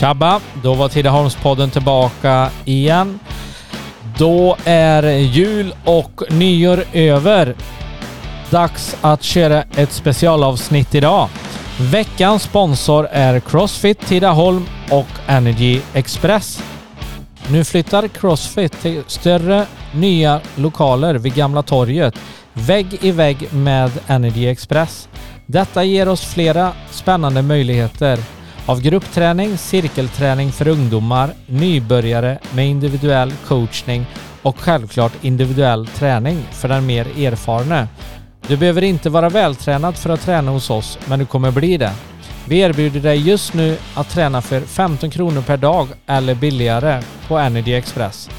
Tjabba! Då var Tidaholmspodden tillbaka igen. Då är jul och nyår över. Dags att köra ett specialavsnitt idag. Veckans sponsor är Crossfit Tidaholm och Energy Express. Nu flyttar Crossfit till större nya lokaler vid Gamla torget, vägg i vägg med Energy Express. Detta ger oss flera spännande möjligheter av gruppträning, cirkelträning för ungdomar, nybörjare med individuell coachning och självklart individuell träning för den mer erfarne. Du behöver inte vara vältränad för att träna hos oss, men du kommer bli det. Vi erbjuder dig just nu att träna för 15 kronor per dag eller billigare på Energy Express.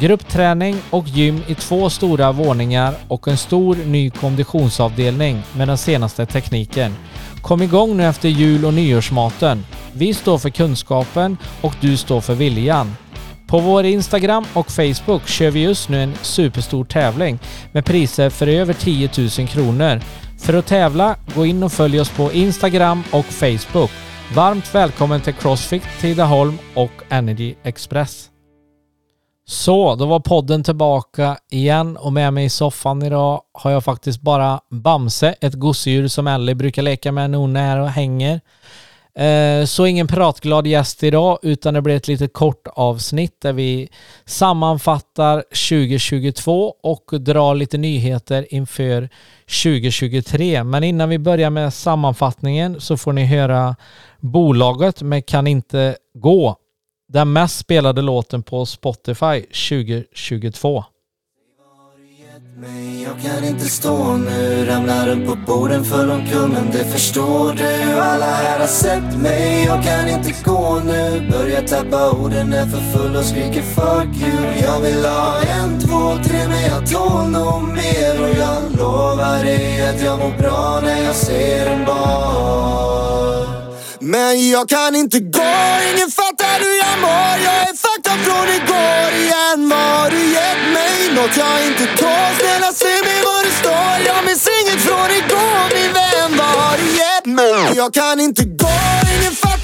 Gruppträning och gym i två stora våningar och en stor ny konditionsavdelning med den senaste tekniken. Kom igång nu efter jul och nyårsmaten. Vi står för kunskapen och du står för viljan. På vår Instagram och Facebook kör vi just nu en superstor tävling med priser för över 10 000 kronor. För att tävla, gå in och följ oss på Instagram och Facebook. Varmt välkommen till Crossfit Tidaholm och Energy Express. Så, då var podden tillbaka igen och med mig i soffan idag har jag faktiskt bara Bamse, ett gosedjur som Ellie brukar leka med när hon är här och hänger. Eh, så ingen pratglad gäst idag utan det blir ett litet kort avsnitt där vi sammanfattar 2022 och drar lite nyheter inför 2023. Men innan vi börjar med sammanfattningen så får ni höra bolaget med Kan inte gå den mest spelade låten på Spotify 2022. Jag kan inte stå nu, ramlar upp på borden för omkull det förstår du. Alla här har sett mig, jag kan inte gå nu. Börjar tappa orden, är för full och skriker fuck you. Jag vill ha en, två, tre men jag tål nog mer. Och jag lovar dig att jag mår bra när jag ser en bar. Men jag kan inte gå, ingen fattar fem jag Jag är fucked up från igår igen Vad har du gett mig? Något jag inte tål Snälla säg mig var det står Jag minns inget från igår min vän Vad har du gett mig? Jag kan inte gå, ingen fattar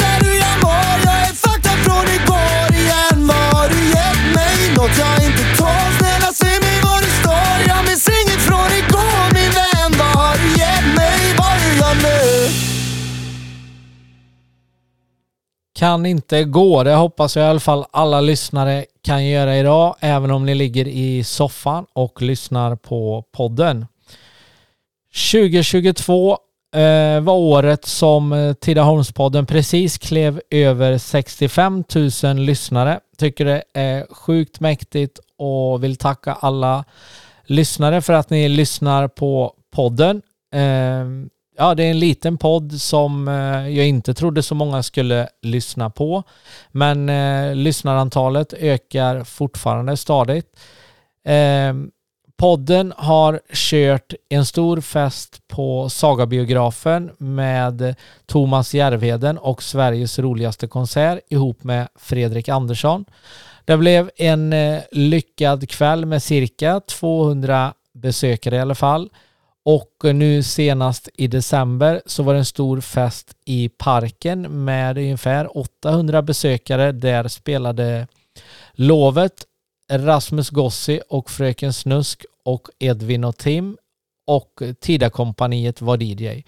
Kan inte gå. Det hoppas jag i alla fall alla lyssnare kan göra idag, även om ni ligger i soffan och lyssnar på podden. 2022 eh, var året som eh, Tidaholmspodden precis klev över 65 000 lyssnare. Tycker det är sjukt mäktigt och vill tacka alla lyssnare för att ni lyssnar på podden. Eh, ja, det är en liten podd som eh, jag inte trodde så många skulle lyssna på. Men eh, lyssnarantalet ökar fortfarande stadigt. Eh, podden har kört en stor fest på Sagabiografen med Thomas Järvheden och Sveriges roligaste konsert ihop med Fredrik Andersson. Det blev en eh, lyckad kväll med cirka 200 besökare i alla fall. Och nu senast i december så var det en stor fest i parken med ungefär 800 besökare. Där spelade Lovet, Rasmus Gossi och Fröken Snusk och Edvin och Tim och Tidakompaniet var DJ.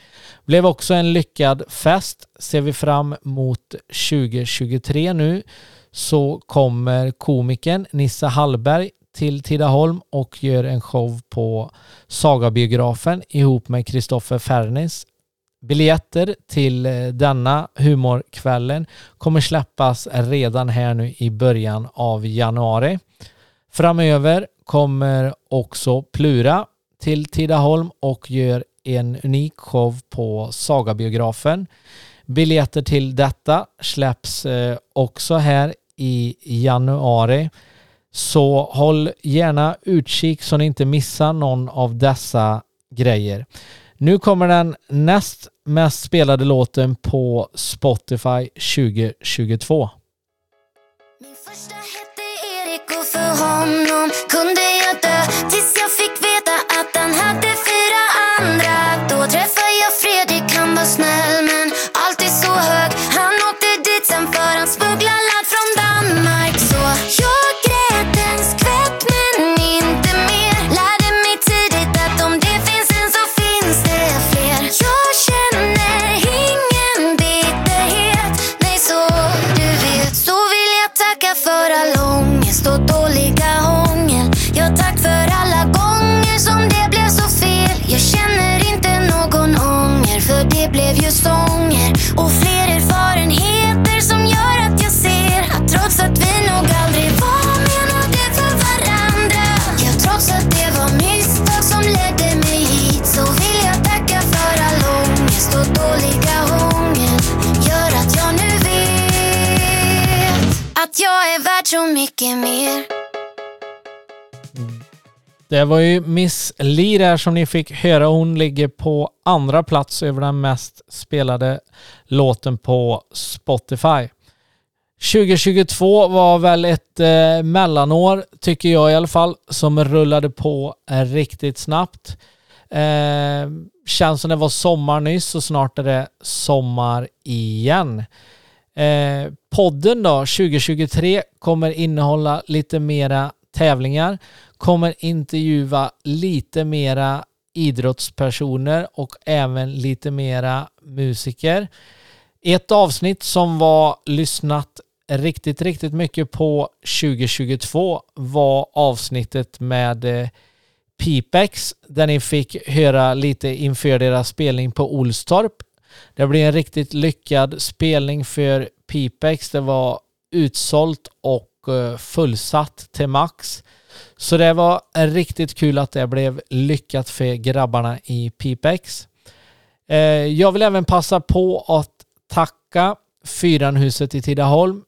Blev också en lyckad fest. Ser vi fram mot 2023 nu så kommer komikern Nissa Hallberg till Tidaholm och gör en show på Sagabiografen ihop med Kristoffer Fernis. Biljetter till eh, denna humorkvällen kommer släppas redan här nu i början av januari. Framöver kommer också Plura till Tidaholm och gör en unik show på Sagabiografen. Biljetter till detta släpps eh, också här i januari. Så håll gärna utkik så ni inte missar någon av dessa grejer. Nu kommer den näst mest spelade låten på Spotify 2022. Min första hette Erik och för honom kunde jag dö tills jag Det var ju Miss Li där som ni fick höra. Hon ligger på andra plats över den mest spelade låten på Spotify. 2022 var väl ett eh, mellanår, tycker jag i alla fall, som rullade på riktigt snabbt. Eh, känns som det var sommar nyss och snart är det sommar igen. Eh, podden då, 2023, kommer innehålla lite mera tävlingar, kommer intervjua lite mera idrottspersoner och även lite mera musiker. Ett avsnitt som var lyssnat riktigt, riktigt mycket på 2022 var avsnittet med eh, Pipex där ni fick höra lite inför deras spelning på Olstorp. Det blev en riktigt lyckad spelning för Pipex. Det var utsålt och eh, fullsatt till max. Så det var riktigt kul att det blev lyckat för grabbarna i Pipex. Eh, jag vill även passa på att tacka Fyranhuset i Tidaholm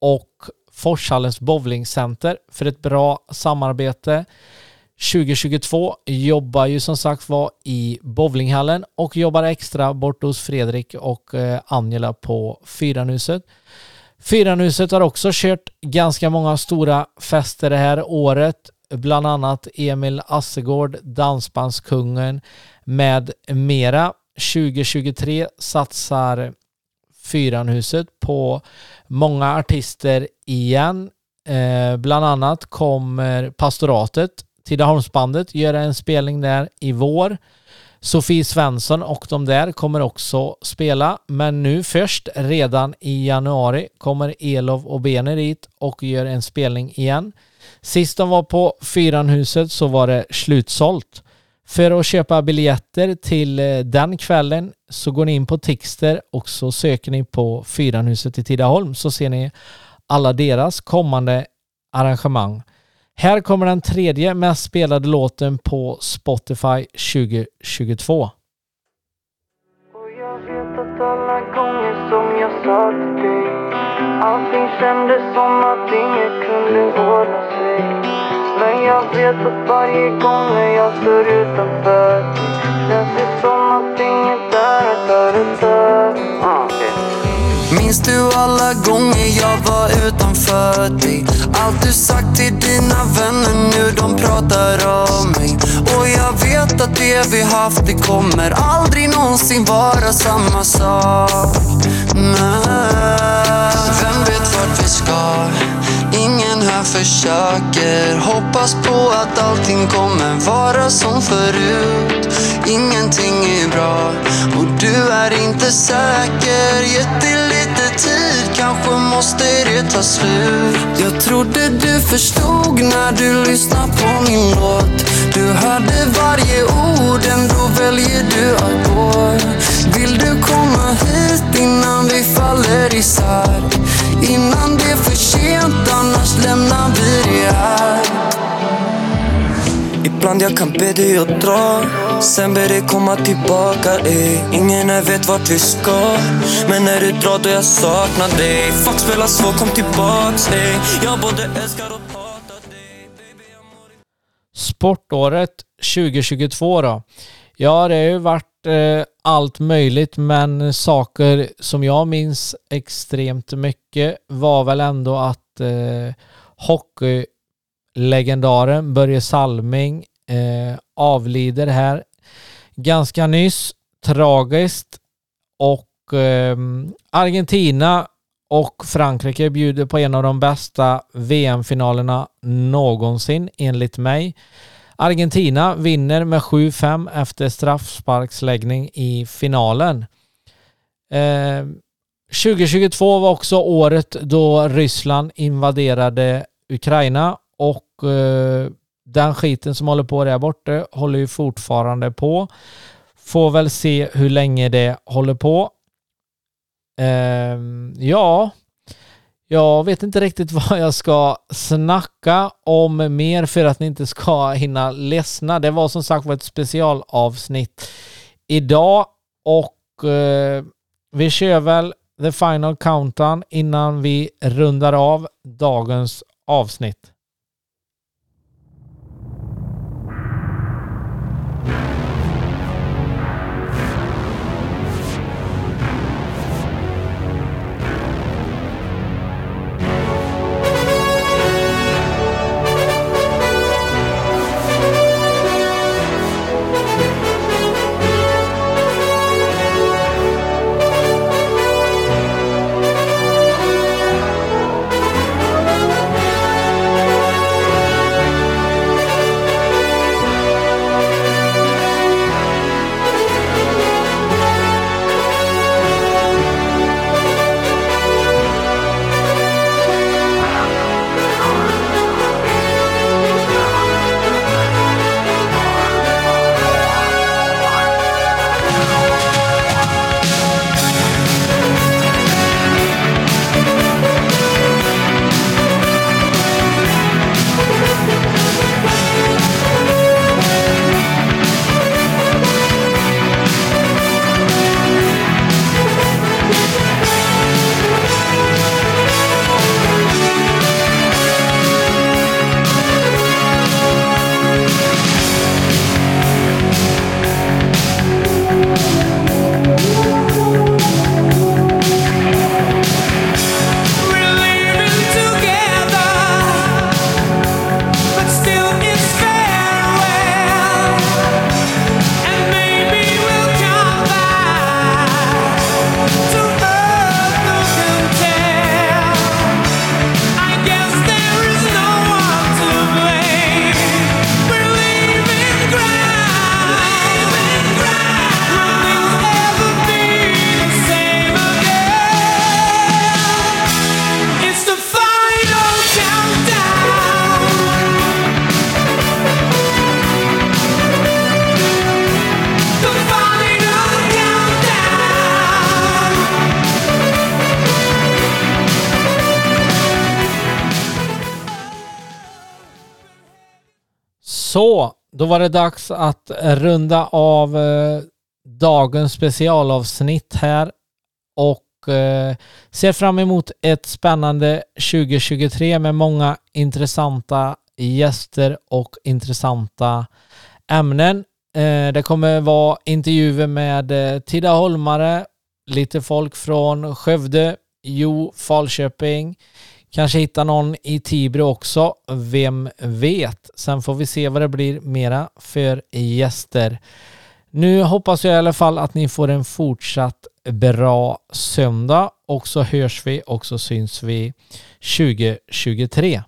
och Forshallens bowlingcenter för ett bra samarbete. 2022 jobbar ju som sagt var i bowlinghallen och jobbar extra bort hos Fredrik och eh, Angela på Fyranhuset. Fyranhuset har också kört ganska många stora fester det här året, bland annat Emil Assegård, Dansbandskungen med mera. 2023 satsar Fyranhuset på många artister igen. Eh, bland annat kommer Pastoratet, Tidaholmsbandet, göra en spelning där i vår. Sofie Svensson och de där kommer också spela, men nu först redan i januari kommer Elov och Bener dit och gör en spelning igen. Sist de var på Fyranhuset så var det slutsålt. För att köpa biljetter till eh, den kvällen så går ni in på Tixter och så söker ni på Fyranhuset i Tidaholm så ser ni alla deras kommande arrangemang. Här kommer den tredje mest spelade låten på Spotify 2022. Och jag vet att alla gånger som jag sa till dig Allting kändes som att inget kunde ordna sig Men jag vet att varje gång när jag står utanför Känns det som att inget är är ah, okay. Minns du alla gånger jag var utanför dig? Allt du sagt till dina de pratar om mig. Och jag vet att det vi haft, det kommer aldrig någonsin vara samma sak. Nej. Vem vet vart vi ska? Ingen här försöker Hoppas på att allting kommer vara som förut Ingenting är bra. Och du är inte säker. Gett dig lite tid, kanske måste det ta slut. Jag trodde du förstod när du lyssnade på min låt. Du hörde varje ord, ändå väljer du att gå. Vill du komma hit innan vi faller isär? Innan det är för sent, annars lämnar vi det här. Ibland jag kan be dig att dra Sen ber dig komma tillbaka ey. Ingen här vet vart vi ska Men när du drar då jag saknar dig Fuck spela svår, kom tillbaks ey. Jag både älskar och hatar dig Baby, jag mår i- Sportåret 2022 då. Ja, det har ju varit eh, allt möjligt, men saker som jag minns extremt mycket var väl ändå att eh, hockeylegendaren Börje Salming eh, avlider här ganska nyss. Tragiskt. Och eh, Argentina och Frankrike bjuder på en av de bästa VM-finalerna någonsin enligt mig. Argentina vinner med 7-5 efter straffsparksläggning i finalen. Eh, 2022 var också året då Ryssland invaderade Ukraina och eh, den skiten som håller på där borta håller ju fortfarande på. Får väl se hur länge det håller på. Eh, ja, jag vet inte riktigt vad jag ska snacka om mer för att ni inte ska hinna ledsna. Det var som sagt var ett specialavsnitt idag och eh, vi kör väl The Final Countdown innan vi rundar av dagens avsnitt. Så, då var det dags att runda av eh, dagens specialavsnitt här och eh, ser fram emot ett spännande 2023 med många intressanta gäster och intressanta ämnen. Eh, det kommer vara intervjuer med eh, Tidaholmare, lite folk från Skövde, Jo, Falköping, Kanske hitta någon i Tibro också, vem vet. Sen får vi se vad det blir mera för gäster. Nu hoppas jag i alla fall att ni får en fortsatt bra söndag och så hörs vi och så syns vi 2023.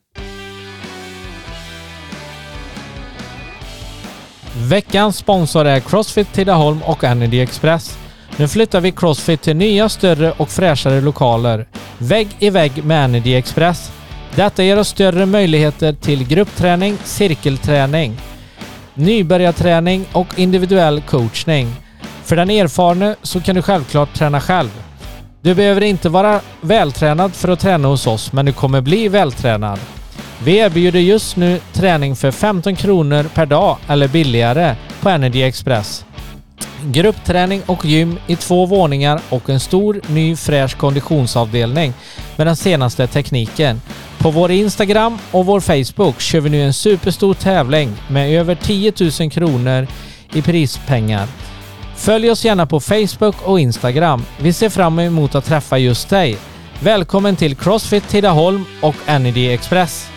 Veckans sponsor är Crossfit Tidaholm och Energy Express. Nu flyttar vi Crossfit till nya, större och fräschare lokaler. Vägg i vägg med Energy Express. Detta ger oss större möjligheter till gruppträning, cirkelträning, nybörjarträning och individuell coachning. För den erfarne så kan du självklart träna själv. Du behöver inte vara vältränad för att träna hos oss, men du kommer bli vältränad. Vi erbjuder just nu träning för 15 kronor per dag eller billigare på Energy Express. Gruppträning och gym i två våningar och en stor ny fräsch konditionsavdelning med den senaste tekniken. På vår Instagram och vår Facebook kör vi nu en superstor tävling med över 10 000 kronor i prispengar. Följ oss gärna på Facebook och Instagram. Vi ser fram emot att träffa just dig. Välkommen till Crossfit Tidaholm och Energy Express.